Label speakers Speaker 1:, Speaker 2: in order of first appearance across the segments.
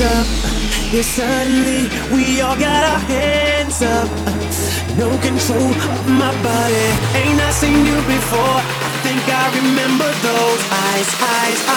Speaker 1: up. Yeah, suddenly we all got our hands up. No control of my body. Ain't I seen you before? I think I remember those eyes, eyes, eyes,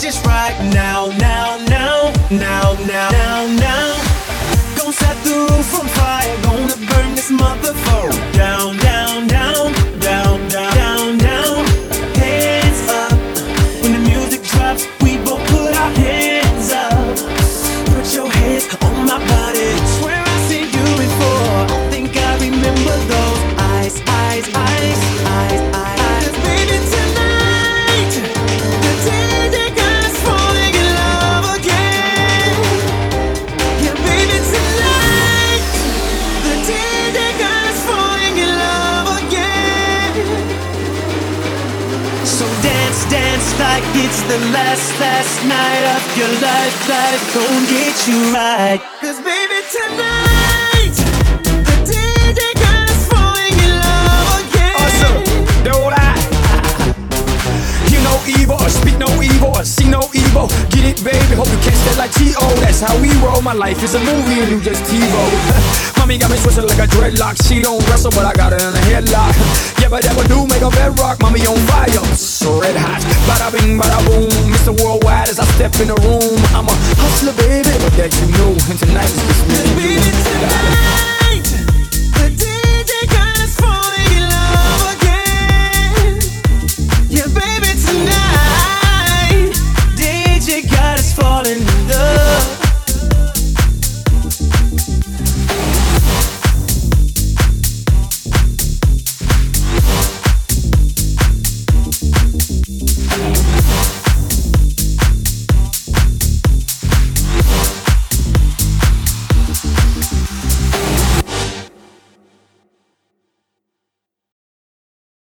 Speaker 1: Just right now, now, now, now, now, now, now. Gonna set the roof on fire. Gonna burn this motherfucker down, down, down, down, down, down, down. Hands up. When the music drops, we both put our hands up. Put your hands on my body. Swear I've seen you before. I think I remember those eyes, eyes, eyes, dance, like it's the last, last night of your life. Life gon' get you right. Cause baby, tonight,
Speaker 2: baby, hope you catch that like T.O. That's how we roll. My life is a movie and you just TiVo. Mommy got me twisted like a dreadlock. She don't wrestle, but I got her in a headlock. Yeah, but that would do make a bedrock. Mommy on fire, so red hot. Bada bing, bada boom. Mr. Worldwide as I step in the room. I'm a hustler, baby, but that you know. And tonight is just